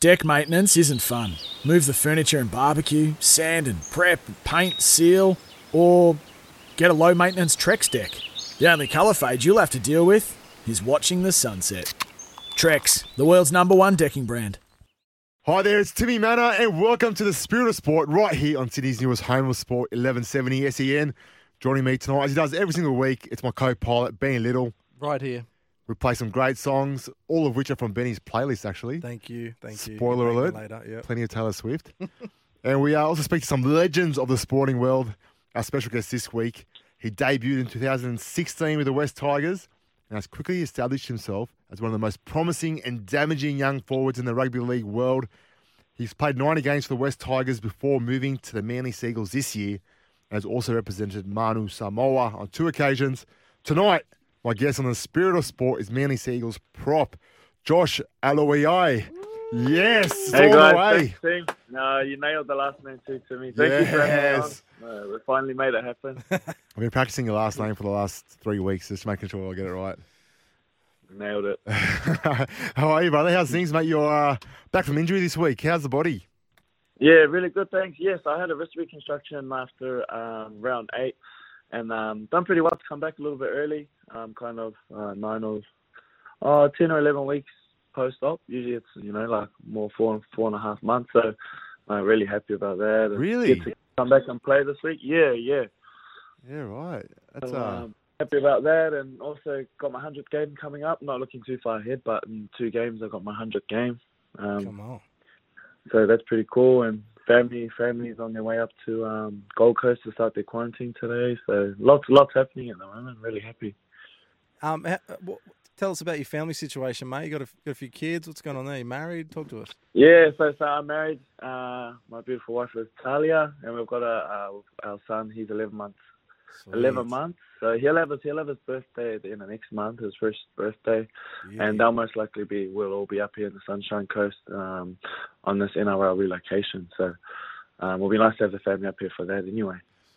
Deck maintenance isn't fun. Move the furniture and barbecue, sand and prep, paint, seal, or get a low maintenance Trex deck. The only colour fade you'll have to deal with is watching the sunset. Trex, the world's number one decking brand. Hi there, it's Timmy Mannah, and welcome to the Spirit of Sport right here on Sydney's newest home of sport, 1170 SEN. Joining me tonight, as he does every single week, it's my co pilot, Ben Little. Right here. We play some great songs, all of which are from Benny's playlist, actually. Thank you. Thank you. Spoiler alert. Later. Yeah. Plenty of Taylor Swift. and we also speak to some legends of the sporting world. Our special guest this week, he debuted in 2016 with the West Tigers and has quickly established himself as one of the most promising and damaging young forwards in the rugby league world. He's played 90 games for the West Tigers before moving to the Manly Sea Eagles this year and has also represented Manu Samoa on two occasions. Tonight, my guest on the Spirit of Sport is Manly Sea Eagles prop, Josh Aloiai. Yes, Hey guys, team. No, you nailed the last name too to me. Thank you for having me on. We finally made it happen. I've been practicing your last name for the last three weeks, just making sure I get it right. Nailed it. How are you, brother? How's things, mate? You're uh, back from injury this week. How's the body? Yeah, really good. Thanks. Yes, I had a wrist reconstruction after um, round eight, and um, done pretty well to come back a little bit early. Um, kind of uh, nine or uh, ten or eleven weeks post-op. Usually it's you know like more four four and a half months. So I'm really happy about that. And Really? Get to come back and play this week. Yeah, yeah. Yeah, right. That's So, uh, um, happy about that, and also got my hundredth game coming up. Not looking too far ahead, but in two games I got my hundredth game. Um, Come on. so that's pretty cool. And family, family's on their way up to um, Gold Coast to start their quarantine today. So lots, lots happening at the moment. Really happy. Um, ha- uh, tell us about your family situation, mate. You got a, got a few kids. What's going on there? You married? Talk to us. Yeah, so so I'm married. Uh, my beautiful wife is Talia, and we've got a uh, our son. He's 11 months. 11 months. So he'll have his he'll have his birthday at the end of next month, his first birthday. Yeah. and they'll most likely be we'll all be up here in the Sunshine Coast um, on this NRL relocation. So um, it'll be nice to have the family up here for that anyway.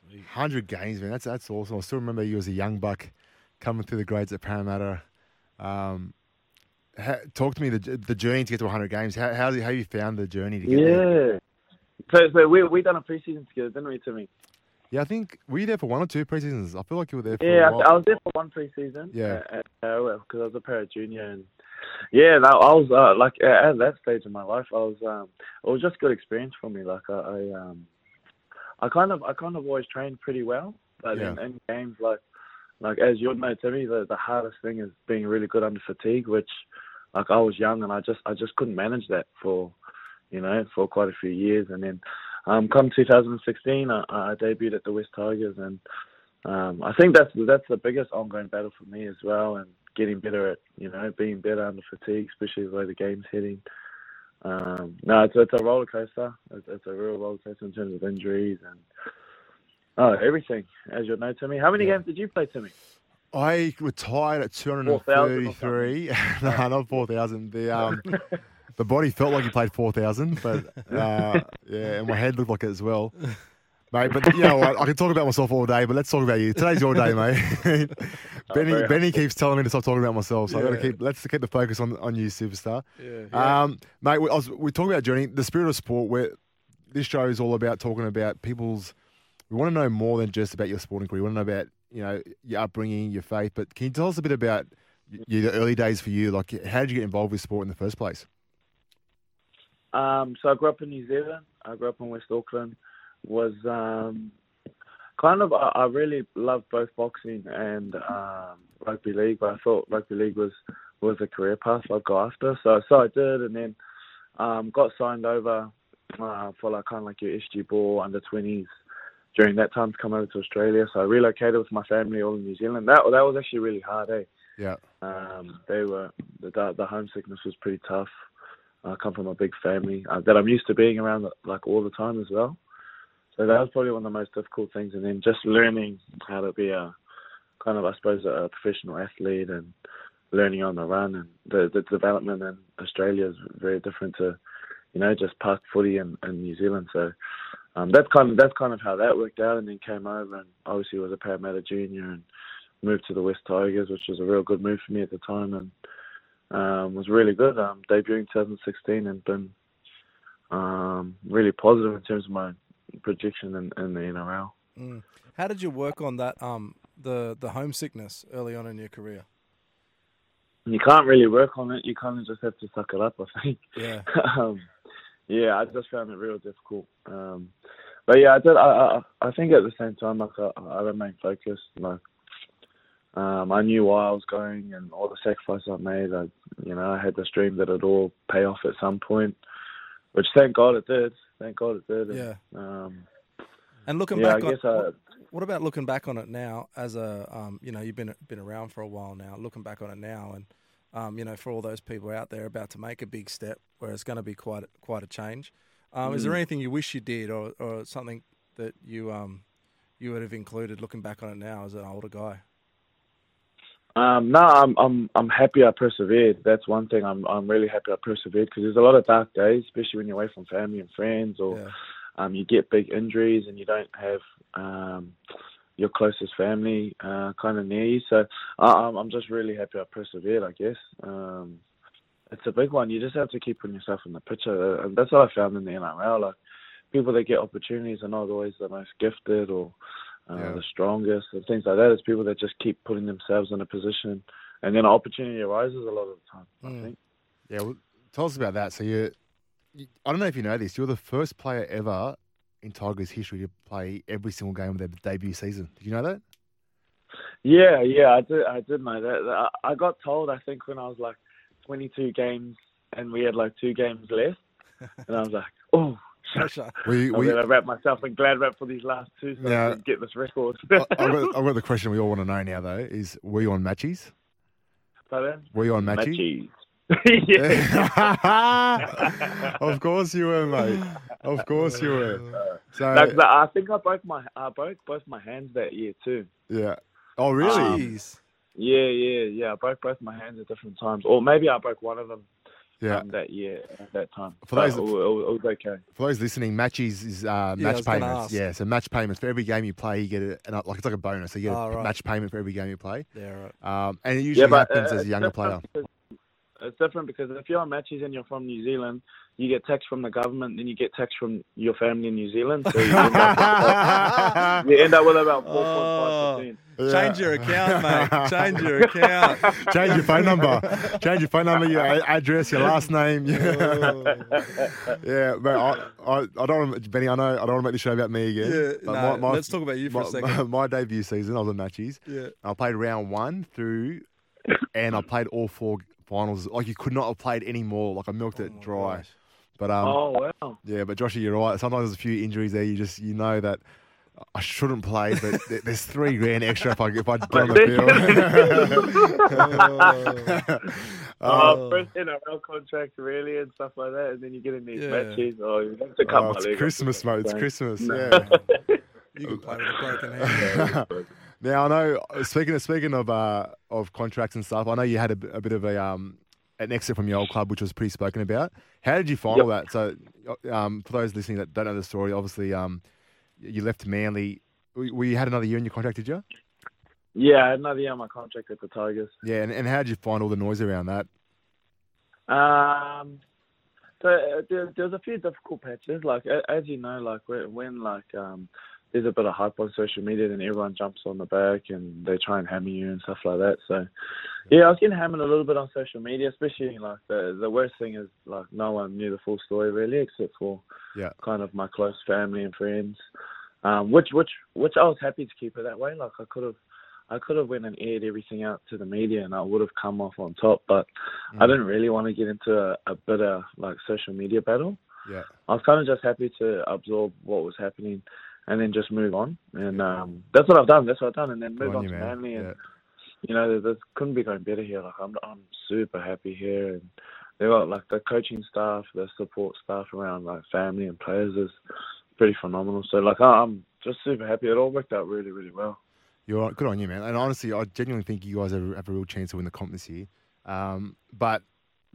100 games, man. That's that's awesome. I still remember you as a young buck coming through the grades at Parramatta. Um, talk to me the the journey to get to 100 games. How how, how you found the journey to get there? Yeah. So, so we we done a preseason together, didn't we, Timmy? Yeah, I think were you there for one or two preseasons? I feel like you were there for Yeah, a I, was there for one preseason. Yeah. because uh, 'cause I was a Parra junior, and yeah, no, I was uh, like at at that stage of my life, I was um, it was just good experience for me. Like I, I um, I kind of I kind of always trained pretty well, but in, in games like like as you know, Timmy, the the hardest thing is being really good under fatigue, which like I was young and I just I just couldn't manage that for you know for quite a few years, and then um, come 2016, I, I debuted at the West Tigers, and um, I think that's that's the biggest ongoing battle for me as well, and getting better at you know being better under fatigue, especially the way the game's heading. Um, no, it's, it's a roller coaster. It's, it's a real roller coaster in terms of injuries and oh everything, as you know, Timmy. How many Yeah. games did you play, Timmy? I retired at 233. no, not 4,000. The um, the body felt like you played 4,000, but uh, yeah, and my head looked like it as well. Mate, but you know what? I can talk about myself all day, but let's talk about you. Today's your day, mate. Benny, very Benny keeps telling me to stop talking about myself, so I got to keep. Let's keep the focus on on you, superstar. Yeah. Um, mate, we, I was, we're talking about journey, the spirit of sport. Where this show is all about talking about people's. We want to know more than just about your sporting career. We want to know about you know your upbringing, your faith. But can you tell us a bit about y y- the early days for you? Like, how did you get involved with sport in the first place? Um, so I grew up in New Zealand. I grew up in West Auckland. Was um, kind of I, I really loved both boxing and um, rugby league, but I thought rugby league was was a career path I'd go after. So so I did, and then um, got signed over uh, for like kind of like your SG ball under twenties. During that time to come over to Australia, so I relocated with my family all in New Zealand. That that was actually really hard, eh? Yeah, Um, they were the the homesickness was pretty tough. I come from a big family uh, that I'm used to being around like all the time as well. So that was probably one of the most difficult things, and then just learning how to be a kind of, I suppose, a professional athlete and learning on the run and the the development in Australia is very different to, you know, just park footy in, in New Zealand. So um, that's kind of that's kind of how that worked out, and then came over and obviously was a Parramatta junior and moved to the West Tigers, which was a real good move for me at the time, and um, was really good. Um, debuting 2016 and been um, really positive in terms of my projection in, in the NRL. Mm. How did you work on that? Um, the the homesickness early on in your career. You can't really work on it. You kind of just have to suck it up. I think. Yeah. um, yeah, I just found it real difficult. Um, but yeah, I did. I, I I think at the same time, like I, I remained focused. Like um, I knew why I was going and all the sacrifices I made. I, you know, I had this dream that it'd all pay off at some point, which thank God it did. Thank God it did. Yeah. Um, and looking yeah, back I on guess I, what, what about looking back on it now as a um, you know you've been been around for a while now. Looking back on it now and um, you know for all those people out there about to make a big step where it's going to be quite quite a change. Um, Is there Mm. anything you wish you did or, or something that you um you would have included looking back on it now as an older guy? Um, no, I'm I'm I'm happy I persevered. That's one thing. I'm I'm really happy I persevered because there's a lot of dark days, especially when you're away from family and friends, or Yeah. um, you get big injuries and you don't have um, your closest family uh, kind of near you. So I, I'm I'm just really happy I persevered. I guess um, it's a big one. You just have to keep putting yourself in the picture, uh, and that's what I found in the NRL. Like people that get opportunities are not always the most gifted or uh, Yeah. the strongest and things like that. It's people that just keep putting themselves in a position, and then an opportunity arises a lot of the time. Mm. I think. Yeah, well, tell us about that. So you, you, I don't know if you know this. You're the first player ever in Tigers history to play every single game of their debut season. Did you know that? Yeah, yeah, I did. I did know that. I, I got told, I think, when I was like 22 games and we had like two games left, and I was like, oh. Pressure. We, I'm we, gonna wrap myself in glad wrap for these last two so Yeah. I can get this record. I- I've, got, I've got the question we all want to know now, though: is were you on matches? Pardon? Were you on matches? Matches. Yeah. of course you were, mate. Of course you were. So No, 'cause I I think I broke my I broke both my hands that year too. yeah. Oh really? Jeez. Yeah, yeah, yeah. I broke both my hands at different times, or maybe I broke one of them yeah. um, that year at that time. For those- it, wa- it, was okay. For those listening, matches is uh, Yeah, match was payments. Yeah, so match payments for every game you play, you get it, an, like it's like a bonus. So you get a Oh, right. match payment for every game you play, Yeah, right. um, and it usually but, happens uh, as a younger player. Different because- It's different because if you're on matches and you're from New Zealand, you get tax from the government, then you get tax from your family in New Zealand. So you end up, you end up with about 4.5 percent. Change your account, mate. Change your account. Change your phone number. Change your phone number, your address, your last name. Oh. yeah, but I, I, I don't want to, Benny, I know I don't want to make the show about me again. Yeah, but no, let's talk about you for a second. My, debut season, I was in matches. Yeah. I played round one through, and I played all four finals. Like you could not have played any more. Like I milked it Oh my dry. gosh. But um, Oh wow! yeah, but Joshy, you're right. Sometimes there's a few injuries there. You just you know that I shouldn't play, but there's three grand extra if I if I get on the field. Oh, first NRL contract, really, and stuff like that, and then you get in these Yeah. matches. Oh, you have to cut Oh, it's. Christmas, mate. It's Christmas. Yeah. You can play with a broken hand. Now I know. Speaking of speaking of uh, of contracts and stuff, I know you had a bit of a um, an exit from your old club, which was pretty spoken about. How did you find all that? So, um, for those listening that don't know the story, obviously, um, you left Manly. We we had another year in your contract, did you? Yeah, I had another year on my contract at the Tigers. Yeah. And, and how did you find all the noise around that? Um, so uh, there, was a few difficult patches. Like as you know, like when, when like um, there's a bit of hype on social media, then everyone jumps on the back and they try and hammer you and stuff like that. So yeah, I was getting hammered a little bit on social media, especially like the the worst thing is like no one knew the full story really, except for Yeah. kind of my close family and friends. Um, which which which I was happy to keep it that way. Like I could have. I could have went and aired everything out to the media, and I would have come off on top. But I didn't really want to get into a, a bitter like social media battle. Yeah. I was kind of just happy to absorb what was happening, and then just move on. And um, that's what I've done. That's what I've done, and then move on on, to man. Manly. And Yeah. you know, there, there couldn't be going better here. Like I'm, I'm super happy here, and they got like the coaching staff, the support staff around like family and players is pretty phenomenal. So like I'm just super happy. It all worked out really, really well. You're good on you, man. And honestly, I genuinely think you guys have, have a real chance to win the comp this year. Um, but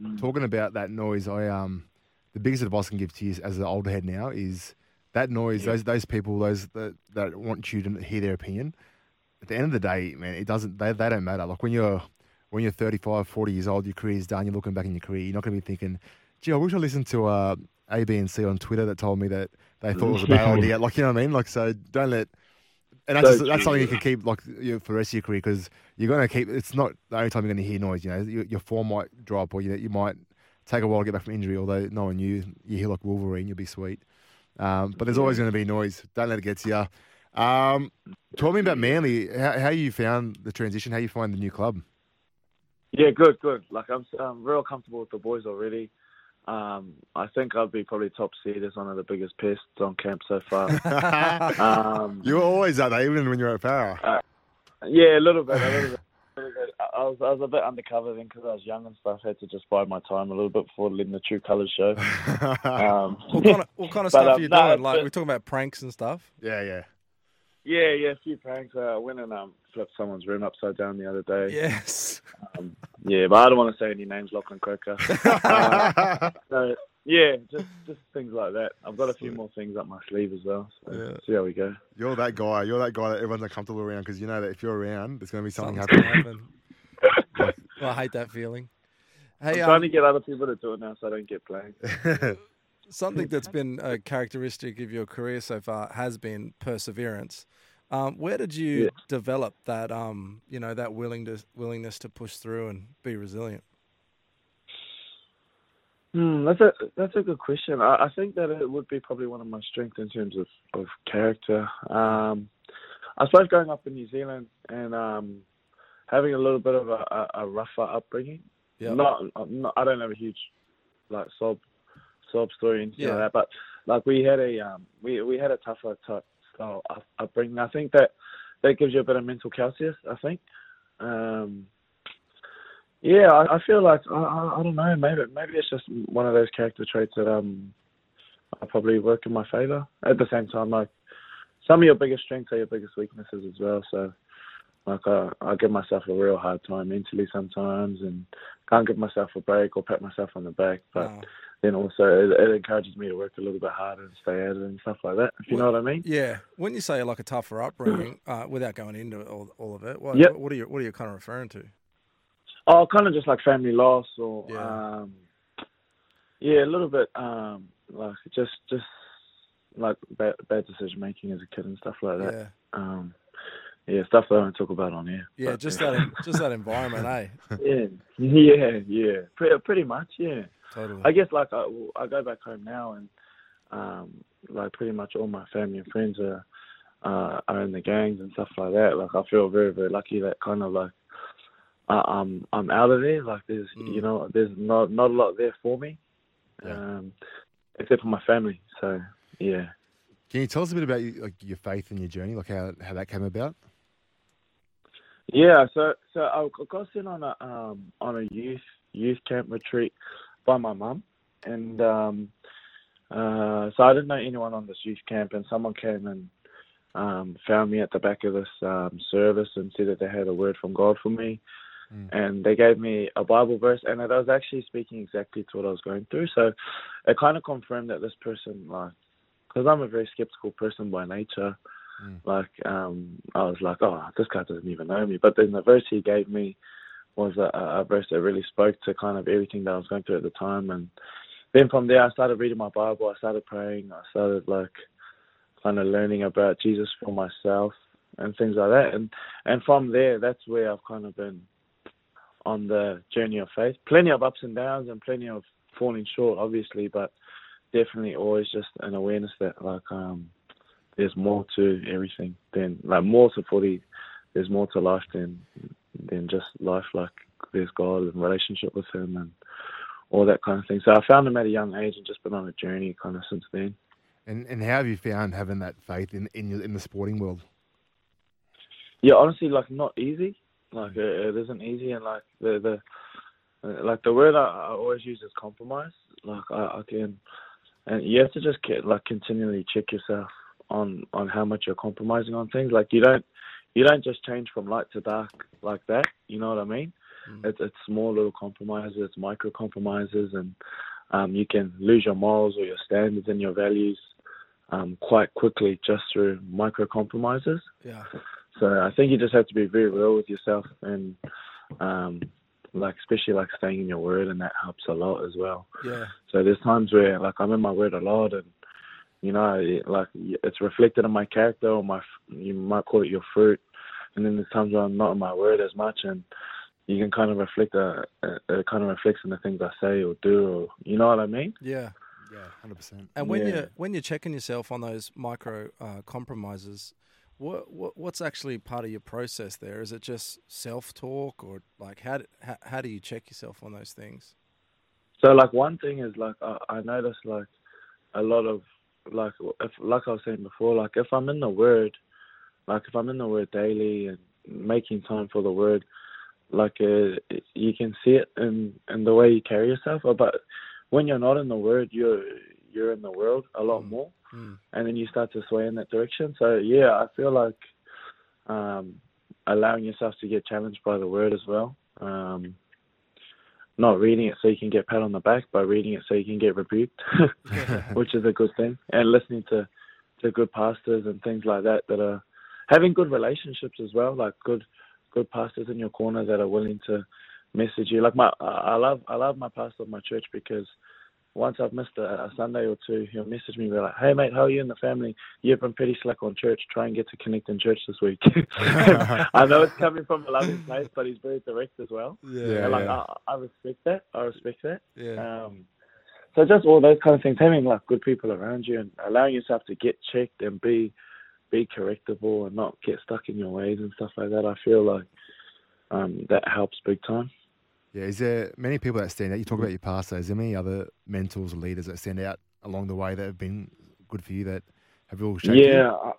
Mm. talking about that noise, I um, the biggest advice I can give to you as an older head now is that noise. Yeah. Those those people, those that, that want you to hear their opinion. At the end of the day, man, it doesn't. They, they don't matter. Like when you're when you're 35, 40 years old, your career's done. You're looking back in your career. You're not going to be thinking, "Gee, I wish I listened to uh, A, B, and C on Twitter that told me that they thought it was a bad idea." Like you know what I mean? Like so, don't let. And that's just, that's something you can keep like you for the rest of your career because you're going to keep. It's not the only time you're going to hear noise. You know, your, your form might drop or you, you might take a while to get back from injury. Although knowing you, you hear like Wolverine, you'll be sweet. Um, but there's always going to be noise. Don't let it get to you. Um, talk me about Manly. How, how you found the transition? How you find the new club? Yeah, good, good. Like I'm, I'm real comfortable with the boys already. Um, I think I'd be probably top seed as one of the biggest pests on camp so far. um, you were always that, even when you were at Parra. yeah, a little bit, a little bit. A little bit. I was, I was a bit undercover then because I was young and stuff. I had to just bide my time a little bit before letting the true colours show. Um, What kind of, what kind of But, stuff um, are you no, doing? Like but- we're talking about pranks and stuff. yeah, yeah. yeah, yeah, a few pranks. Uh, I went and um, flipped someone's room upside down the other day. Yes. Um, yeah, but I don't want to say any names, Lachlan Croker. Uh, so, yeah, just just things like that. I've got a few more things up my sleeve as well. So Yeah. see how we go. You're that guy. You're that guy that everyone's uncomfortable around because you know that if you're around, there's going to be something happening. Well, I hate that feeling. I'm Hey, trying um, to get other people to do it now so I don't get blamed. something that's been a characteristic of your career so far has been perseverance. Um, where did you Yeah. develop that, um, you know, that willingness willingness to push through and be resilient? Hmm, that's a that's a good question. I, I think that it would be probably one of my strengths in terms of, of character. Um, I suppose growing up in New Zealand and um, having a little bit of a, a, a rougher upbringing. Yeah. Not, not I don't have a huge like sob sob story and Yeah. like that, but like we had a um, we we had a tougher type style upbringing. I think that that gives you a bit of mental calcium. I think. Um, yeah, I, I feel like I, I, I don't know. Maybe maybe it's just one of those character traits that um I probably work in my favor. At the same time, like some of your biggest strengths are your biggest weaknesses as well. So like I, I give myself a real hard time mentally sometimes, and can't give myself a break or pat myself on the back. But Wow. then also it, it encourages me to work a little bit harder and stay at it and stuff like that. If you know what I mean? Yeah. When you say like a tougher upbringing, uh, without going into all, all of it, what, Yep. what are you what are you kind of referring to? Oh, kind of just like family loss or Yeah. um yeah, a little bit um like just just like bad, bad decision making as a kid and stuff like that. Yeah. Um yeah, stuff that I don't talk about on here. Yeah, But, just yeah. that just that environment, eh? yeah, yeah, yeah, pretty pretty much, yeah. Totally. I guess like I, I go back home now and um like pretty much all my family and friends are uh, are in the gangs and stuff like that. Like I feel very very lucky that kind of like uh, I'm I'm out of there. Like there's Mm. you know there's not not a lot there for me, Yeah. um, except for my family. So yeah. Can you tell us a bit about like your faith and your journey, like how, how that came about? Yeah, so so I got sent on a um on a youth youth camp retreat by my mum, and um uh so I didn't know anyone on this youth camp, and someone came and um found me at the back of this um service and said that they had a word from God for me, Mm. and they gave me a Bible verse, and it was actually speaking exactly to what I was going through. So it kind of confirmed that this person like because I'm a very skeptical person by nature. Mm. Like, um, I was like, oh, this guy doesn't even know me. But then the verse he gave me was a, a verse that really spoke to kind of everything that I was going through at the time. And then from there, I started reading my Bible. I started praying. I started like kind of learning about Jesus for myself and things like that. And and from there, that's where I've kind of been on the journey of faith. Plenty of ups and downs and plenty of falling short, obviously, but definitely always just an awareness that like um there's more to everything than like more to footy. There's more to life than than just life. Like there's God and relationship with Him and all that kind of thing. So I found Him at a young age and just been on a journey kind of since then. And and how have you found having that faith in in, your, in the sporting world? Yeah, honestly, like not easy. Like it, it isn't easy, and like the the Uh, Like the word I, I always use is compromise. Like I, I can, and you have to just get like continually check yourself on on how much you're compromising on things. Like you don't you don't just change from light to dark like that. You know what I mean? It's it's small little compromises, it's micro compromises, and um, you can lose your morals or your standards and your values um, quite quickly just through micro compromises. Yeah. So I think you just have to be very real with yourself and um like especially like staying in your word and that helps a lot as well. Yeah. So there's times where like I'm in my word a lot and you know it, like it's reflected in my character or my you might call it your fruit and then there's times where I'm not in my word as much and you can kind of reflect uh it kind of reflects in the things I say or do or you know what I mean? Yeah. Yeah, hundred percent. And when Yeah. you're when you're checking yourself on those micro uh, compromises, what, what what's actually part of your process there? Is it just self talk or like how, do- how how do you check yourself on those things? So like one thing is like I, I notice like a lot of like if like I was saying before, like if I'm in the word, like if I'm in the word daily and making time for the word, like uh, you can see it in in the way you carry yourself. But when you're not in the word, you're you're in the world a lot Mm. more, Mm. and then you start to sway in that direction. So yeah, I feel like um, allowing yourself to get challenged by the word as well. Um, not reading it so you can get pat on the back, but reading it so you can get rebuked, which is a good thing. And listening to to good pastors and things like that that are having good relationships as well, like good good pastors in your corner that are willing to message you. Like my, I love I love my pastor of my church because once I've missed a, a Sunday or two, he'll message me and be like, "Hey mate, how are you and the family? You've been pretty slack on church. Try and get to connect in church this week." I know it's coming from a loving place, but he's very direct as well. Yeah, and like yeah. I, I respect that. I respect that. Yeah. Um, so just all those kind of things, having like good people around you and allowing yourself to get checked and be be correctable and not get stuck in your ways and stuff like that. I feel like um, that helps big time. Yeah, is there many people that stand out? You talk about your pastor. Is there many other mentors or leaders that stand out along the way that have been good for you that have all shaped you? Yeah, I,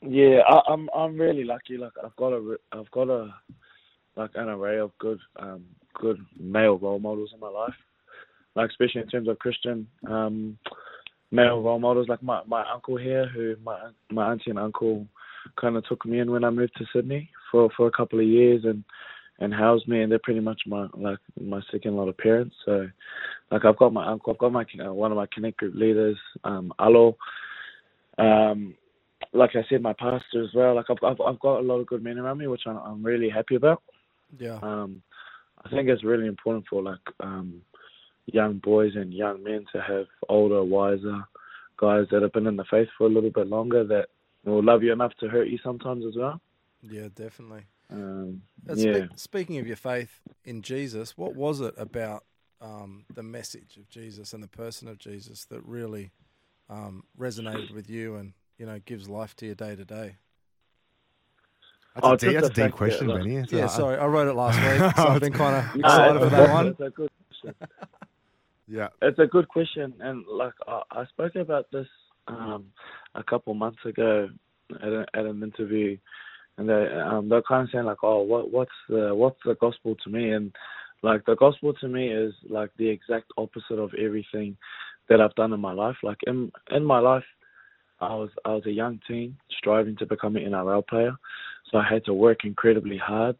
yeah. I, I'm I'm really lucky. Like I've got a I've got a like an array of good um good male role models in my life. Like especially in terms of Christian um male role models. Like my my uncle here, who my my auntie and uncle kind of took me in when I moved to Sydney for for a couple of years and and housed me, and they're pretty much my like my second lot of parents. So, like I've got my uncle, I've got my uh, one of my connect group leaders, um, Alo. Um, like I said, my pastor as well. Like I've I've, I've got a lot of good men around me, which I'm, I'm really happy about. Yeah. Um, I think it's really important for like um, young boys and young men to have older, wiser guys that have been in the faith for a little bit longer that will love you enough to hurt you sometimes as well. Yeah, definitely. Um, Uh, yeah. spe- speaking of your faith in Jesus, what was it about um, the message of Jesus and the person of Jesus that really um, resonated with you and you know gives life to your day to day? That's, Oh, a, deep, that's a deep fact that, question, Benny. It's Yeah, a- sorry, I wrote it last week, so I've been kind of excited it's for that one. It's a good question. Yeah. It's a good question, and like I, I spoke about this um, a couple months ago at, a, at an interview, and they um, they're kind of saying like, "Oh, what what's the what's the gospel to me?" And like the gospel to me is like the exact opposite of everything that I've done in my life. Like in in my life, I was I was a young teen striving to become an NRL player, so I had to work incredibly hard.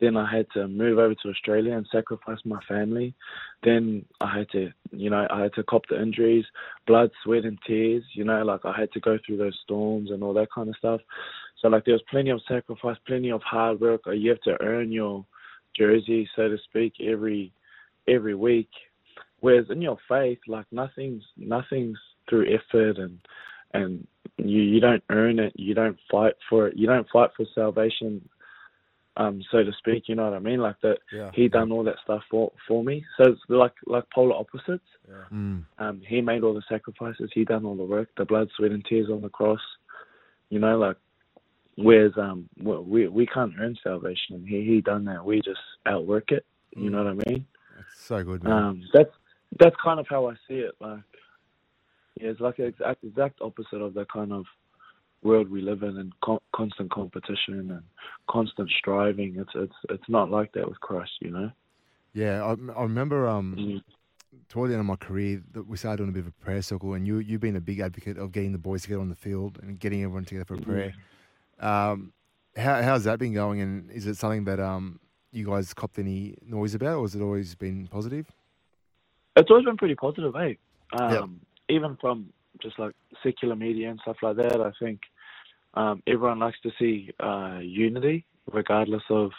Then I had to move over to Australia and sacrifice my family. Then I had to, you know, I had to cop the injuries, blood, sweat, and tears. You know, like I had to go through those storms and all that kind of stuff. So like there was plenty of sacrifice, plenty of hard work. Uh, You have to earn your jersey, so to speak, every every week. Whereas in your faith, like nothing's nothing's through effort and and you you don't earn it, you don't fight for it, you don't fight for salvation, um, so to speak. You know what I mean? Like that, Yeah. he done all that stuff for for me. So it's like like polar opposites. Yeah. Mm. Um, he made all the sacrifices, he done all the work, the blood, sweat, and tears on the cross. You know, like whereas um we we can't earn salvation. He he done that. We just outwork it. You know what I mean? That's so good, man. Um, that's that's kind of how I see it. Like, yeah, it's like the exact exact opposite of the kind of world we live in, and con- constant competition and constant striving. It's it's it's not like that with Christ, you know. Yeah, I, I remember um, Mm. toward the end of my career that we started doing a bit of a prayer circle, and you you've been a big advocate of getting the boys together on the field and getting everyone together for a prayer. Um, how how's that been going, and is it something that um you guys copped any noise about, or has it always been positive? It's always been pretty positive, eh? Um, Yep. Even from just like secular media and stuff like that, I think um, everyone likes to see uh, unity, regardless of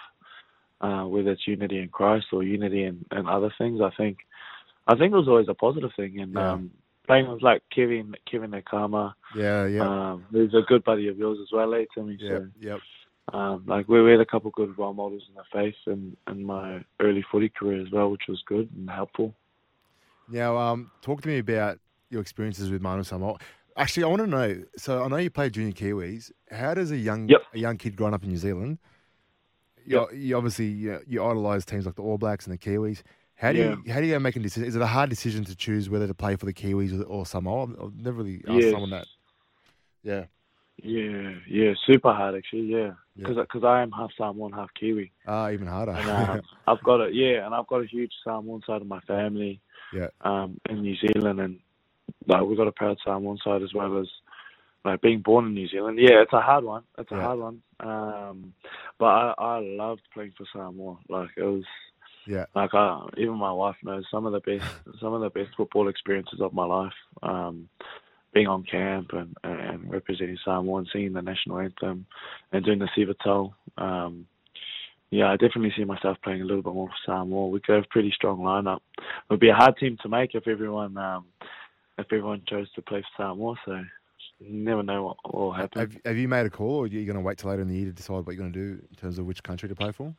uh, whether it's unity in Christ or unity in, in other things. I think, I think it was always a positive thing, and Yeah. um, playing with like Kevin, Kevin Naiqama, Yeah, yeah, um, who's a good buddy of yours as well, eh, Timmy? yeah, So, yep. um, like we we had a couple good role models in the faith in, in my early footy career as well, which was good and helpful. Now, um, talk to me about your experiences with Manu Samoa. Actually, I want to know. So, I know you played junior Kiwis. How does a young Yep. a young kid growing up in New Zealand? You, you obviously you, you idolise teams like the All Blacks and the Kiwis. How do you how do you make a decision? Is it a hard decision to choose whether to play for the Kiwis or, or Samoa? I've- never really asked someone that. Yeah, Yeah, yeah, super hard actually. Yeah, Yeah. because because I am half Samoan, half Kiwi, ah, even harder. and uh, I've got a yeah, and I've got a huge Samoan side of my family. Yeah. Um, in New Zealand, and like we've got a proud Samoan side as well as like being born in New Zealand. Yeah, it's a hard one. It's a Yeah. hard one. Um, but I I loved playing for Samoa. Like it was. Yeah, Like I, even my wife knows some of the best some of the best football experiences of my life. Um, being on camp and, and representing Samoa and singing the national anthem and doing the Siva Tau. Um, yeah, I definitely see myself playing a little bit more for Samoa. We could have a pretty strong lineup. It would be a hard team to make if everyone um, if everyone chose to play for Samoa. So you never know what will happen. have have you made a call, or are you going to wait till later in the year to decide what you're going to do in terms of which country to play for?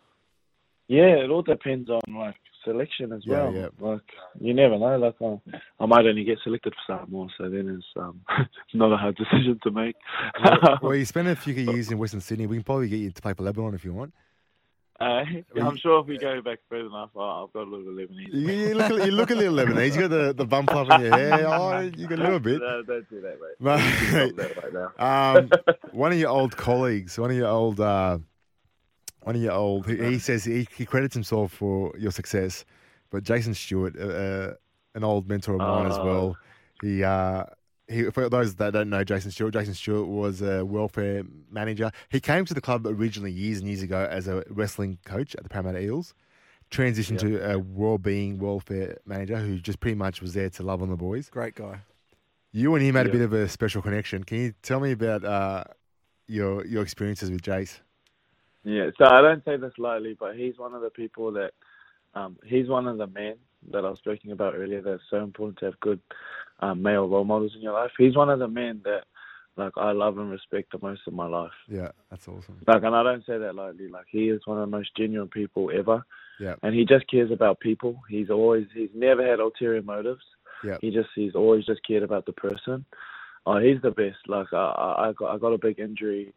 Yeah, it all depends on like selection as well. yeah. Like you never know. Like I, I might only get selected for Samoa, so then it's um not a hard decision to make. well, you spent a few years in Western Sydney. We can probably get you to play for Lebanon if you want. uh, I'm sure if we go back further enough, oh, I've got a little Lebanese. You, you look, you look a little Lebanese. You got the, the bump up in your hair. Oh, you got a little bit. No, don't do that, mate. Mate. Stop that right now. Um, one of your old colleagues, one of your old, uh, one of your old, he, he says he, he credits himself for your success, but Jason Stewart, uh, uh, an old mentor of mine as Oh. well, he, uh, he, for those that don't know Jason Stewart, Jason Stewart was a welfare manager. He came to the club originally years and years ago as a wrestling coach at the Parramatta Eels, transitioned to a well-being welfare manager who just pretty much was there to love on the boys. Great guy. You and him had a bit of a special connection. Can you tell me about uh, your your experiences with Jace? Yeah, so I don't say this lightly, but he's one of the people that um, he's one of the men that I was speaking about earlier. That's so important to have good um, male role models in your life. He's one of the men that like I love and respect the most in my life. Yeah, that's awesome. Like, and I don't say that lightly. Like, he is one of the most genuine people ever. Yeah. And he just cares about people. He's always, he's never had ulterior motives. Yeah. He just, he's always just cared about the person. Oh, he's the best. Like, I, I, I got, I got a big injury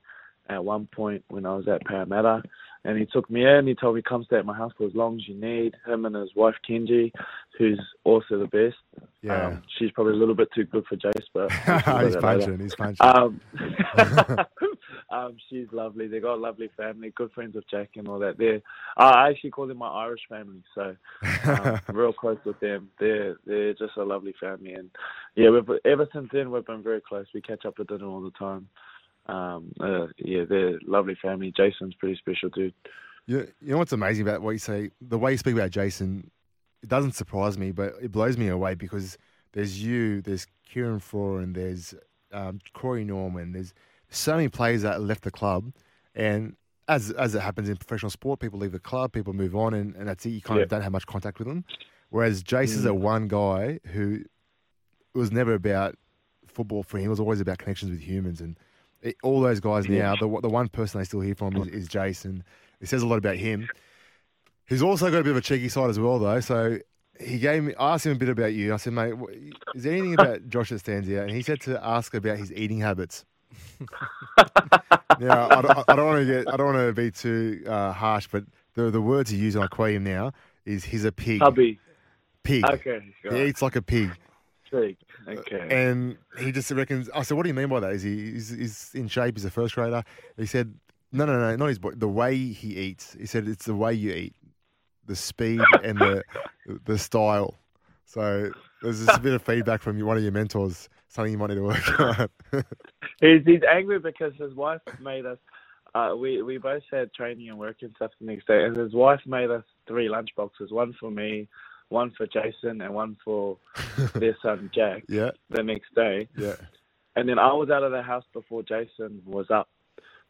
at one point when I was at Parramatta, and he took me in. He told me, "Come stay at my house for as long as you need." Him and his wife Kenji, who's also the best. Yeah, Um, she's probably a little bit too good for Jace, but we'll talk about he's punching. He's punching. Um, um, she's lovely. They got a lovely family, good friends with Jack and all that. They're, I actually call them my Irish family, so um, real close with them. They're they're just a lovely family, and yeah, we've ever since then we've been very close. We catch up at dinner all the time. Um, uh, yeah, they're a lovely family. Jason's pretty special dude. you, you know what's amazing about what you say? The way you speak about Jason, it doesn't surprise me, but it blows me away because there's you, there's Kieran Foran, and there's um, Corey Norman. There's so many players that left the club, and as as it happens in professional sport, people leave the club, people move on, and, and that's it. You kind Yeah. of don't have much contact with them. Whereas Jason's is a one guy who it was never about football for him. It was always about connections with humans, and it, all those guys Yeah. now. The the one person they still hear from is, is Jason. It says a lot about him. He's also got a bit of a cheeky side as well, though. So he gave me. I asked him a bit about you. I said, mate, is there anything about Josh that stands out? And he said to ask about his eating habits. now, I don't, I don't want to get. I don't want to be too uh, harsh, but the the words he used, and I quote him now, is he's a pig. Hubby. Pig. Okay. He eats like a pig. Sick. Okay. And he just reckons. I said, "What do you mean by that? Is he is he's in shape? He's a first grader." He said, "No, no, no, not his body. The way he eats." He said, "It's the way you eat. the speed and the the style. So there's just a bit of feedback from one of your mentors. Something you might need to work on. He's he's angry because his wife made us. Uh, we we both had training and work and stuff the next day, and his wife made us three lunch boxes: one for me, one for Jason, and one for their son Jack. yeah, The next day, yeah. and then I was out of the house before Jason was up,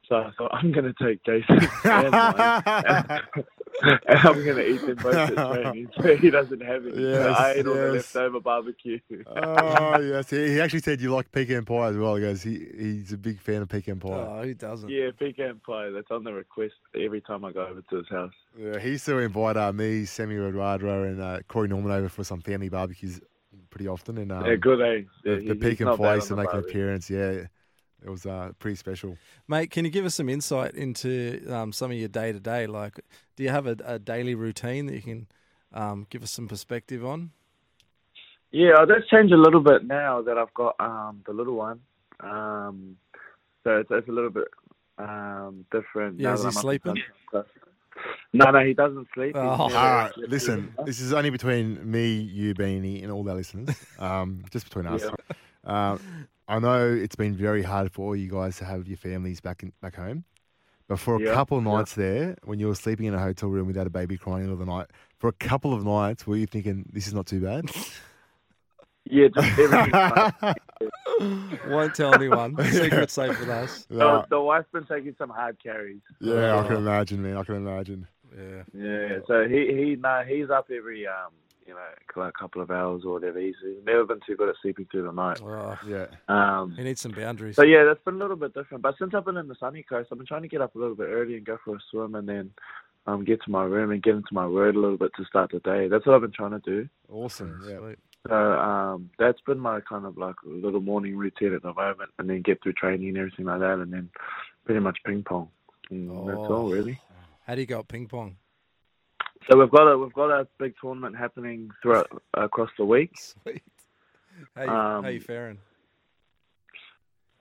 so I thought I'm gonna take Jason and I'm gonna eat them both at training, so he doesn't have any. So I ate all the leftover barbecue. oh yes, he, he actually said you like pecan pie as well. He goes, he he's a big fan of pecan pie. Oh, who doesn't? Yeah, pecan pie. That's on the request every time I go over to his house. Yeah, he used to invite uh, me, Semi Radradra, and uh, Corey Norman over for some family barbecues pretty often. And um, yeah, good, eh? the, Yeah, the he- he's pecan pie used to the make an appearance. Yeah, it was uh, pretty special. Mate, can you give us some insight into um, some of your day to day? Like, do you have a, a daily routine that you can um, give us some perspective on? Yeah, oh, that's changed a little bit now that I've got um, the little one. Um, so it's, it's a little bit um, different. Yeah, now is he I'm sleeping? No, no, he doesn't sleep. Oh. All right, slept listen, either. this is only between me, you, Beanie, and all our listeners. Um, just between us. Um, I know it's been very hard for all you guys to have your families back in, back home. But for a Yeah, couple of yeah. nights there, when you were sleeping in a hotel room without a baby crying in the middle of the night, for a couple of nights, were you thinking this is not too bad? Yeah, just everything. Won't tell anyone. Secret safe with us. the, No. the wife's been taking some hard carries. yeah, I can imagine, man. I can imagine. Yeah. Yeah, so he he no, he's up every um you know like a couple of hours or whatever. He's, he's never been too good at sleeping through the night. Oh, Yeah. Um, he needs some boundaries. So yeah, that's been a little bit different. But since I've been in the sunny coast, I've been trying to get up a little bit early and go for a swim, and then um, get to my room and get into my word a little bit to start the day. That's what I've been trying to do. Awesome. Yeah. Sweet. So um, that's been my kind of like little morning routine at the moment, and then get through training and everything like that, and then pretty much ping pong. And That's Oh. all really. How do you go at ping pong? So we've got a we've got a big tournament happening throughout across the week. Sweet. How you, how Um, you faring?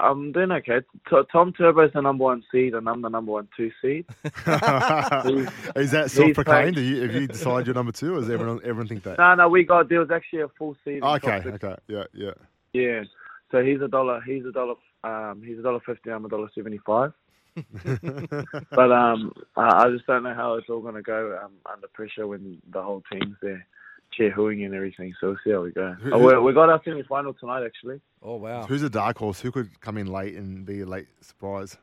I'm doing okay. T- Tom Turbo's the number one seed, and I'm the number one two seed. is that self-proclaimed? You, have you decided your number two, or does everyone everyone think that? No, no, we got there was actually a full seed. Okay. Okay. Yeah. Yeah. Yeah. So he's a dollar. He's a dollar. Um, he's a dollar fifty. I'm a dollar seventy-five. but um, I, I just don't know how it's all going to go um, under pressure when the whole team's there, cheer hooing and everything. So we'll see how we go. Who- Oh, we, we got our semi-final tonight actually. Oh wow. Who's a dark horse? Who could come in late and be a late surprise?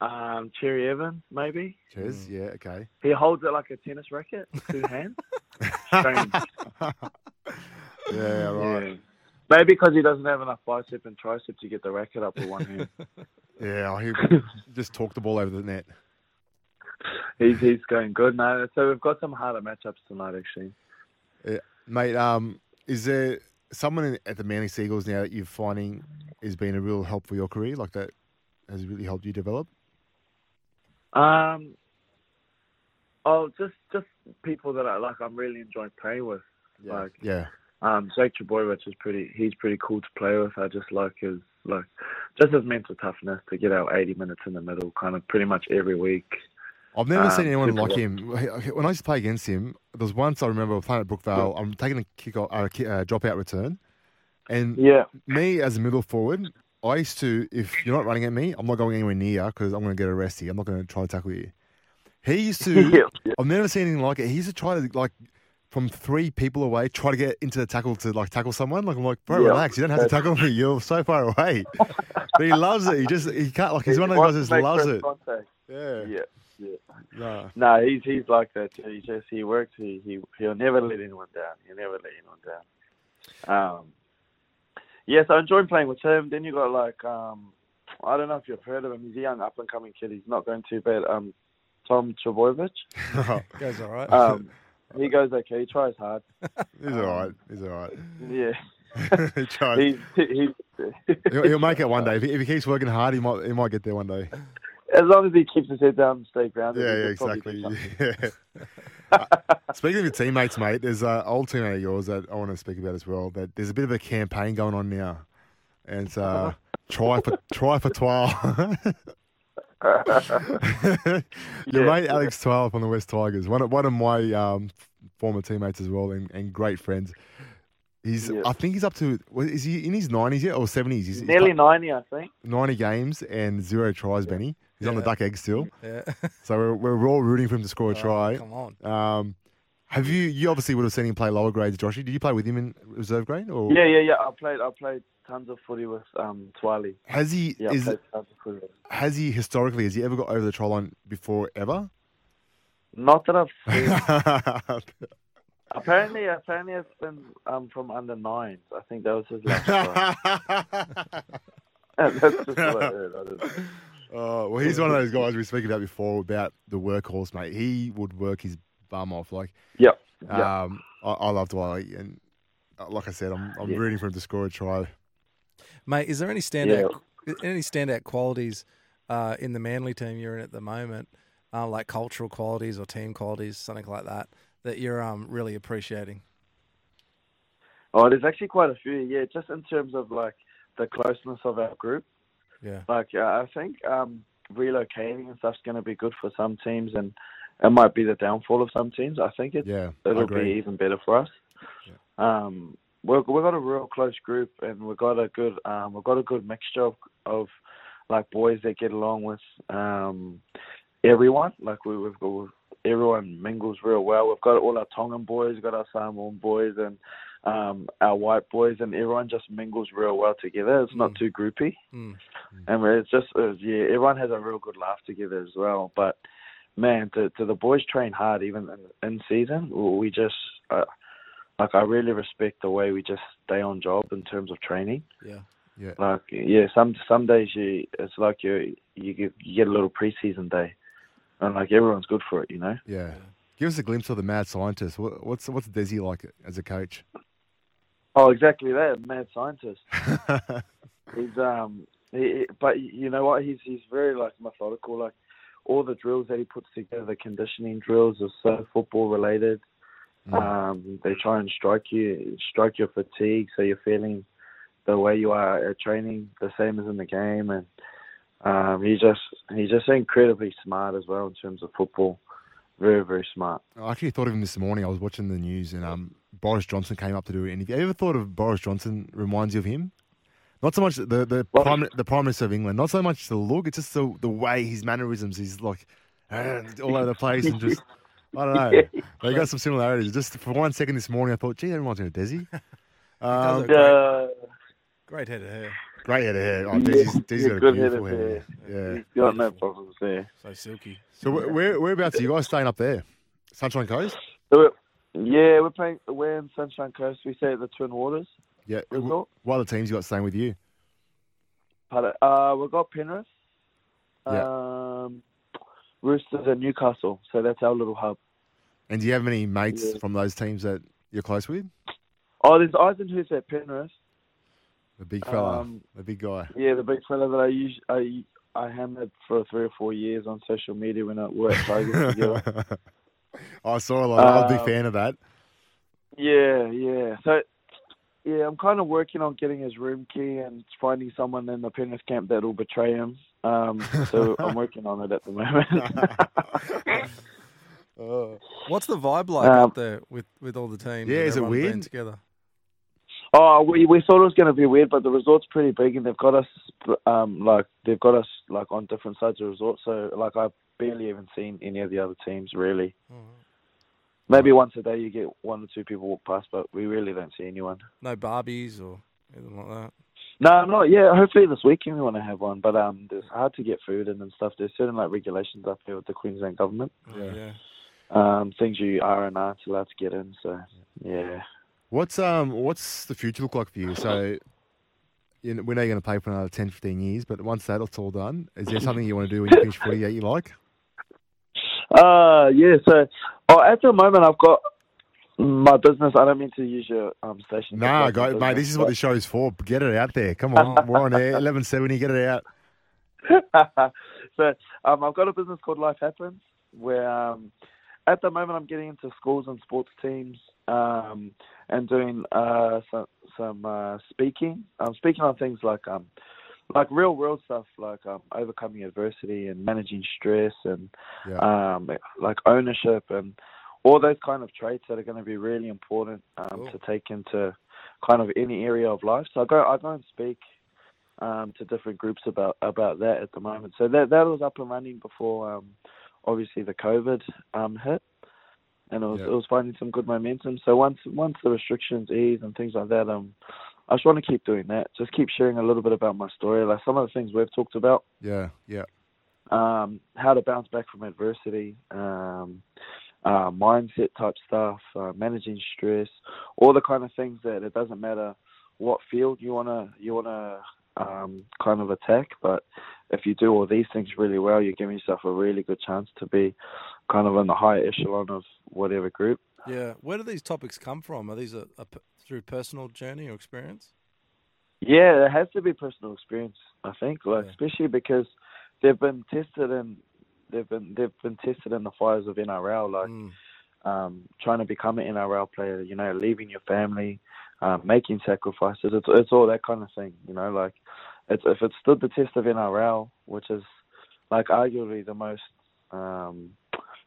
Um, Cherry Evans maybe. Ches? Yeah. Okay. He holds it like a tennis racket, two hands. Strange. Yeah. Right. Yeah. Maybe because he doesn't have enough bicep and tricep to get the racket up with one hand. Yeah. he just talked the ball over the net. he's he's going good now. So we've got some harder matchups tonight actually. Mate, um, is there someone in, at the Manly Sea Eagles now that you're finding has been a real help for your career, like that has really helped you develop? Um. Oh, just just people that I like. I'm really enjoying playing with. Like Yeah. Um, Jake Trebojevic is pretty. He's pretty cool to play with. I just like his like just his mental toughness to get out 80 minutes in the middle, kind of pretty much every week. I've never Um, seen anyone like him. When I used to play against him, there was once I remember playing at Brookvale. I'm taking a kick, off, uh, uh, drop out return, and Yeah. me as a middle forward, I used to, if you're not running at me, I'm not going anywhere near because I'm going to get arrested. I'm not going to try to tackle you. He used to, Yeah. I've never seen anything like it. He used to try to, like, from three people away, try to get into the tackle to, like, tackle someone. Like, I'm like, bro, Yeah. relax. You don't have to tackle me. You're so far away. but he loves it. He just, he can't, like, he's one of those guys that loves it. Contact. Yeah. Yeah. Yeah. No. No, he's he's like that. too. He just he works. He he he'll never let anyone down. He'll never let anyone down. Um. Yes, I enjoy playing with him. Then you got like um, I don't know if you've heard of him. He's a young up and coming kid. He's not going too bad. Um, Tom Trebojevic. Goes all right. Um, he goes okay. He tries hard. He's all right. He's all right. Yeah. he tries. He's he's. He'll, he'll make it one day. If he, if he keeps working hard, he might he might get there one day. as long as he keeps his head down and stay grounded. Yeah, yeah, could probably do exactly. Yeah. Uh, Speaking of your teammates, mate, there's an old teammate of yours that I want to speak about as well. That there's a bit of a campaign going on now, and it's uh, try for try for Twal. Your Yeah. mate Alex Twal on the West Tigers, one of, one of my um, former teammates as well, and, and great friends. He's, Yeah. I think he's up to, is he in his nineties yet or seventies? He's, he's Nearly got 90, I think. ninety games and zero tries. Benny, he's on the duck egg still, Yeah. so we're, we're all rooting for him to score a Oh, try. come on. Um, have you? You obviously would have seen him play lower grades, Joshy. Did you play with him in reserve grade, or Yeah, yeah, yeah. I played I played tons of footy with um Twiley. has he? Yeah, is tons of footy with him. has he historically? Has he ever got over the try line before ever? Not that I've seen. apparently, apparently it's been um from under nines. I think that was his last try. That's just what I heard. I Oh, well, he's one of those guys we speaking about before about the workhorse, mate. He would work his bum off. Like, Yep. Yeah. um, I, I love Dwight, and uh, like I said, I'm, I'm Yeah. rooting for him to score a try. Mate, is there any standout any standout qualities uh, in the Manly team you're in at the moment, uh, like cultural qualities or team qualities, something like that, that you're um, really appreciating? Oh, there's actually quite a few. Yeah, just in terms of like the closeness of our group. Yeah. Like uh, I think um, relocating and stuff's going to be good for some teams, and it might be the downfall of some teams. I think it. Yeah. It'll agree. be even better for us. Um, we've we've got a real close group, and we've got a good um, we've got a good mixture of, of like boys that get along with um, everyone. Like we, we've got everyone mingles real well. We've got all our Tongan boys, we've got our Samoan boys, and um, our white boys, and everyone just mingles real well together. It's not Mm. too groupy, Mm. and it's just it's, yeah, everyone has a real good laugh together as well. But man, to, to the boys train hard even in, in season. We just uh, like I really respect the way we just stay on job in terms of training. Yeah. Yeah. Like yeah, some some days you it's like you you get you get a little preseason day, and like everyone's good for it, you know. Yeah. Give us a glimpse of the mad scientist. What, what's what's Desi like as a coach? Oh, exactly that mad scientist. He's um, he, but you know what? He's he's very like methodical. Like all the drills that he puts together, the conditioning drills are so football related. Um, they try and strike you, strike your fatigue, so you're feeling the way you are at training, the same as in the game, and um, he just he's just incredibly smart as well in terms of football. Very very smart. I actually thought of him this morning. I was watching the news, and um, Boris Johnson came up to do an interview. Have you ever thought of Boris Johnson reminds you of him? Not so much the the Well- prime the prime minister of England. Not so much the look. It's just the the way his mannerisms. He's like "Ah," all over the place and just I don't know. They got some similarities. Just for one second this morning, I thought, gee, that reminds me of Desi. does Um. Great. Uh, Great head of hair. great head of hair. Oh, Yeah, Desi's, Desi's yeah, got a good head beautiful of head. Yeah. he's got no problems there. So silky. So where, where whereabouts are you guys staying up there? Sunshine Coast. So we're, yeah, we're playing. We're in Sunshine Coast. We stay at the Twin Waters Yeah. Resort. What other teams you got staying with you? Uh, we've got Penrith, Yeah. um, Roosters, and Newcastle. So that's our little hub. And do you have any mates Yeah. from those teams that you're close with? Oh, there's Eisen who's at Penrith. The big fella, Um, the big guy. Yeah, the big fella that I use, I I hammered for three or four years on social media when I worked Tigers together. I saw a lot. I'm a big Um, fan of that. Yeah, yeah. So, yeah, I'm kind of working on getting his room key and finding someone in the Penrith camp that will betray him. Um, so I'm working on it at the moment. What's the vibe like Um, up there with, with all the teams? Yeah, and is it weird? Together. oh, we we thought it was going to be weird, but the resort's pretty big and they've got us um like they've got us like on different sides of the resort. So like I've barely even seen any of the other teams really. Maybe once a day you get one or two people walk past, but we really don't see anyone. No Barbies or anything like that. No, I'm not yeah. Hopefully this weekend we want to have one, but um, it's hard to get food in and stuff. There's certain like regulations up here with the Queensland government. Oh, yeah. Um, things you are and aren't allowed to get in. So yeah. What's um what's the future look like for you? So you know, we know you're going to play for another 10, 15 years, but once that's all done, is there something you want to do when you finish footy that you like? Uh, yeah. So, oh, at the moment I've got my business. I don't mean to use your um station. to Nah, my guy, mate, this is what the show is for. Get it out there. Come on, we're on air. Eleven seventy. Get it out. so um, I've got a business called Life Happens, where um, at the moment I'm getting into schools and sports teams um, and doing uh, some some uh, speaking. I'm speaking on things like um, like real world stuff like um, overcoming adversity and managing stress and Yeah. um, like ownership and all those kind of traits that are going to be really important um, Cool. to take into kind of any area of life. So I go I go and speak um, to different groups about about that at the moment. So that that was up and running before um, obviously the COVID um, hit, and it was Yeah. it was finding some good momentum. So once once the restrictions ease and things like that, um, I just want to keep doing that. Just keep sharing a little bit about my story, like some of the things we've talked about Yeah. Yeah. um, how to bounce back from adversity, um, uh, mindset type stuff, uh, managing stress, all the kind of things that it doesn't matter what field you wanna you wanna um, kind of attack, but if you do all these things really well, you're giving yourself a really good chance to be kind of in the high echelon of whatever group. Yeah. Where do these topics come from? Are these a, a p- through personal journey or experience? Yeah, it has to be personal experience. I think, like Yeah. especially because they've been tested in they've been they've been tested in the fires of NRL. Like Mm. um, trying to become an NRL player, you know, leaving your family, um, making sacrifices. It's it's all that kind of thing, you know. Like, it's if it stood the test of NRL, which is like arguably the most um,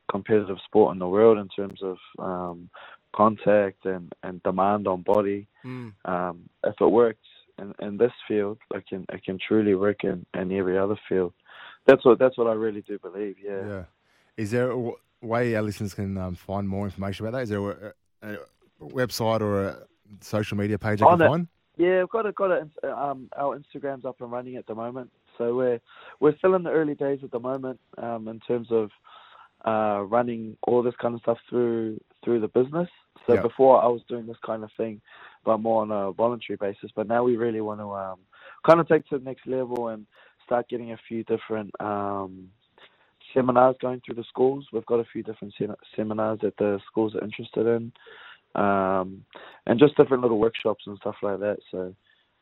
competitive sport in the world in terms of um, contact and, and demand on body. Mm. Um, if it works in, in this field, it can it can truly work in, in every other field. That's what that's what I really do believe. Yeah. Yeah. Is there a way our listeners can um, find more information about that? Is there a, a website or a social media page On can it. find? Yeah, we've got a, got a, um, our Instagram's up and running at the moment. So we're we're still in the early days at the moment um, in terms of uh, running all this kind of stuff through through the business. So Yeah. before I was doing this kind of thing, but more on a voluntary basis. But now we really want to um, kind of take to the next level and start getting a few different um, seminars going through the schools. We've got a few different se- seminars that the schools are interested in, um, and just different little workshops and stuff like that. So,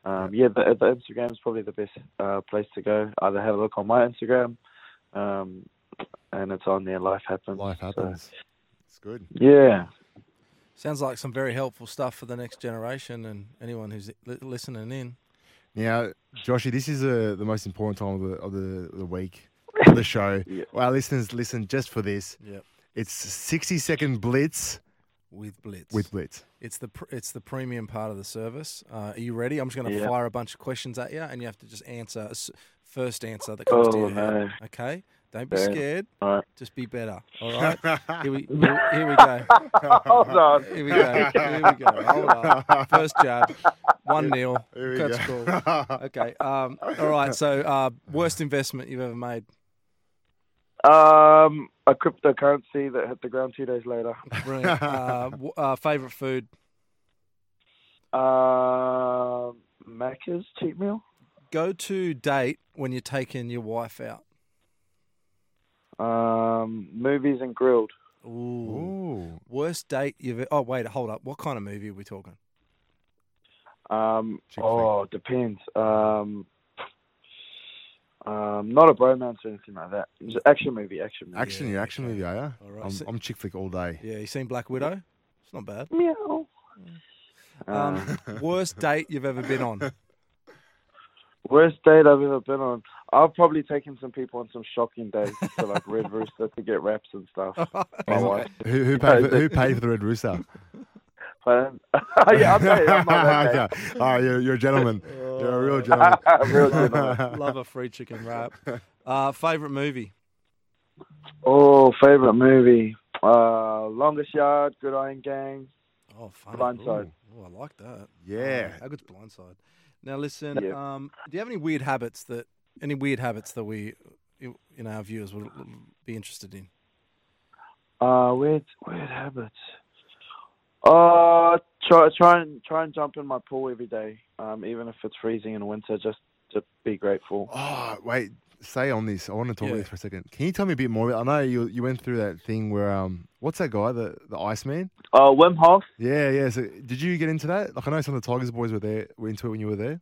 um, yeah, the, the Instagram is probably the best uh, place to go. Either have a look on my Instagram, um, and it's on there. Life happens. Life So, happens. It's good. yeah. Sounds like some very helpful stuff for the next generation and anyone who's li- listening in. Now, Joshy, this is uh, the most important time of the of the, the week of the show. Yeah. Well, our listeners listen just for this. Yep. It's sixty second blitz With Blitz. with blitz. It's the pr- it's the premium part of the service. Uh, are you ready? I'm just going to Yeah. fire a bunch of questions at you, and you have to just answer a s- first answer that comes to Oh your head. no. Okay? Don't be Yeah. scared. All right. Just be better. All right. here we here, here we go. Hold on. Here we go. Here we go. Hold on. First jab. One nil. Here we That's go. cool. Okay. Um. All right. So, uh, worst investment you've ever made? Um, a cryptocurrency that hit the ground two days later. Brilliant. Uh, uh, favorite food? Um, Macca's cheap meal. Go to date when you're taking your wife out. Um, movies and Grill'd. Ooh. Ooh. Worst date you've. e- Oh wait, hold up. What kind of movie are we talking? Um, Chick oh, depends. Um, um, not a bromance or anything like that. It's an action movie. Action movie. Action, Yeah, you action movie, yeah. All right. I'm, So- I'm chick flick all day. Yeah, you seen Black Widow? It's not bad. Meow. Um, Uh, worst date you've ever been on? worst date I've ever been on. I've probably taken some people on some shocking dates to like Red Rooster to get wraps and stuff. My wife. Who, who paid for, who paid for the Red Rooster? But, yeah, I'm, not, I'm not that okay. All right, you're, you're a gentleman. You're a real gentleman. bad. Real gentleman. Love a free chicken wrap. Uh, favorite movie? Oh, favorite movie. Uh, Longest Yard, Gridiron Gang. Oh, funny. Blindside. Oh, I like that. Yeah. How good's Blindside? Now listen. Yeah. Um, do you have any weird habits that any weird habits that we, you know, our viewers would be interested in? Uh, weird, weird habits. Uh, try, try and try and jump in my pool every day, um, even if it's freezing in winter. Just to be grateful. Oh, wait. say on this. I want to talk Yeah. about this for a second. Can you tell me a bit more? I know you you went through that thing where um, what's that guy, the the Iceman? Uh, Wim Hof. Yeah, yeah. So did you get into that? Like I know some of the Tigers boys were there, were into it when you were there.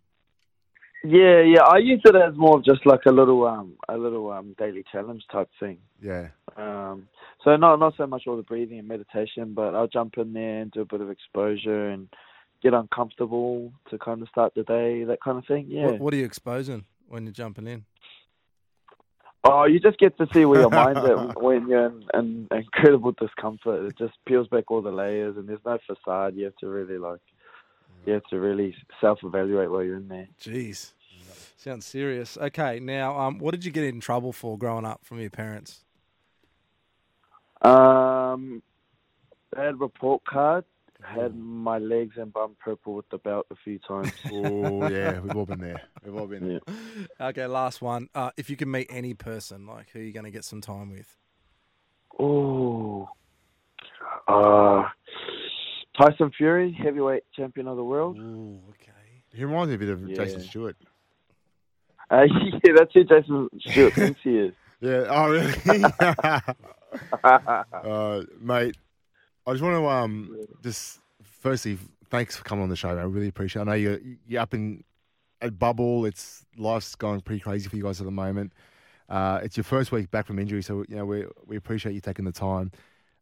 Yeah, yeah. I use it as more of just like a little um a little um daily challenge type thing. Yeah. Um, so not not so much all the breathing and meditation, but I'll jump in there and do a bit of exposure and get uncomfortable to kind of start the day, that kind of thing. Yeah. What, what are you exposing? when you're jumping in? Oh, you just get to see where your mind's at when you're in, in incredible discomfort. It just peels back all the layers, and there's no facade. You have to really like, you have to really self-evaluate while you're in there. Jeez, sounds serious. Okay, now, um, what did you get in trouble for growing up from your parents? Um, bad report card. Had my legs and bum purple with the belt a few times. Oh yeah, we've all been there. We've all been there. Yeah. Okay, last one. Uh, if you can meet any person, like who are you going to get some time with? Oh, uh, Tyson Fury, heavyweight champion of the world. Ooh, okay. He reminds me a bit of Jason Stewart. Uh, yeah, that's who Jason Stewart thinks he is. Yeah. Oh, really? uh, mate, I just want to um just firstly thanks for coming on the show. I really appreciate. it. I know you're you're up in a bubble. It's life's going pretty crazy for you guys at the moment. Uh, it's your first week back from injury, so you know we we appreciate you taking the time.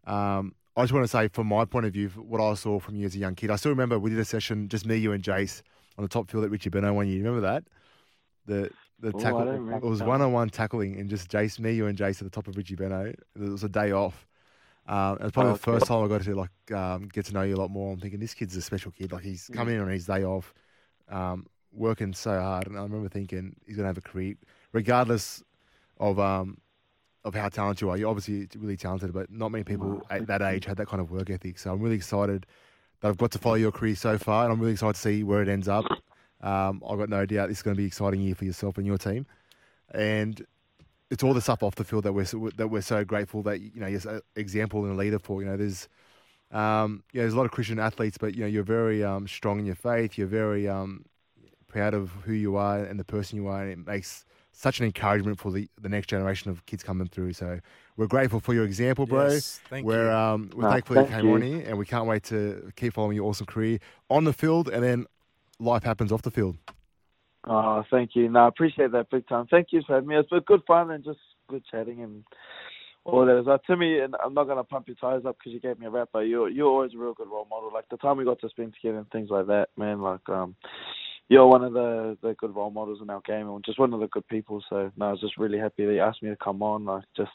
Um, I just want to say, from my point of view, what I saw from you as a young kid, I still remember we did a session, just me, you, and Jace on the top field at Richie Benaud one year. You remember that? The the Oh, tackle. it was one on one tackling, and just Jace, me, you, and Jace at the top of Richie Benaud. It was a day off. Um, it was probably Oh, the first okay. time I got to like um, get to know you a lot more. I'm thinking this kid's a special kid. Like he's coming in on his day off, um, working so hard, and I remember thinking he's gonna have a career, regardless of um, of how talented you are. You're obviously really talented, but not many people at that age had that kind of work ethic. So I'm really excited that I've got to follow your career so far, and I'm really excited to see where it ends up. Um, I've got no doubt this is going to be an exciting year for yourself and your team, and it's all the stuff off the field that we're so, that we're so grateful that you know you're an example and a leader for. You know, there's um, you know, there's a lot of Christian athletes, but you know, you're very um, strong in your faith. You're very um, proud of who you are and the person you are, and it makes such an encouragement for the, the next generation of kids coming through. So we're grateful for your example, bro. Yes, thank we're you. um, we're Ah, thankful you thank came on you. here, and we can't wait to keep following your awesome career on the field, and then life happens off the field. Oh, thank you. No, I appreciate that big time. Thank you for having me. It's been good fun and just good chatting and all that. So, Timmy, and I'm not gonna pump your tires up because you gave me a rap, but you're you're always a real good role model. Like the time we got to spend together and things like that, man. Like um, you're one of the the good role models in our game and just one of the good people. So no, I was just really happy that you asked me to come on. Like just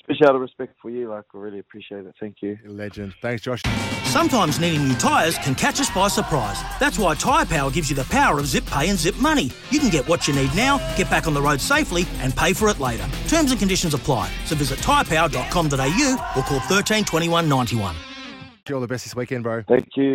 especially out of respect for you. Like I really appreciate it. Thank you. Legend. Thanks, Josh. Sometimes needing new tyres can catch us by surprise. That's why Tyre Power gives you the power of zip pay and zip money. You can get what you need now, get back on the road safely, and pay for it later. Terms and conditions apply. So visit tyrepower.com.au or call 13 21 91. All the best this weekend, bro. Thank you.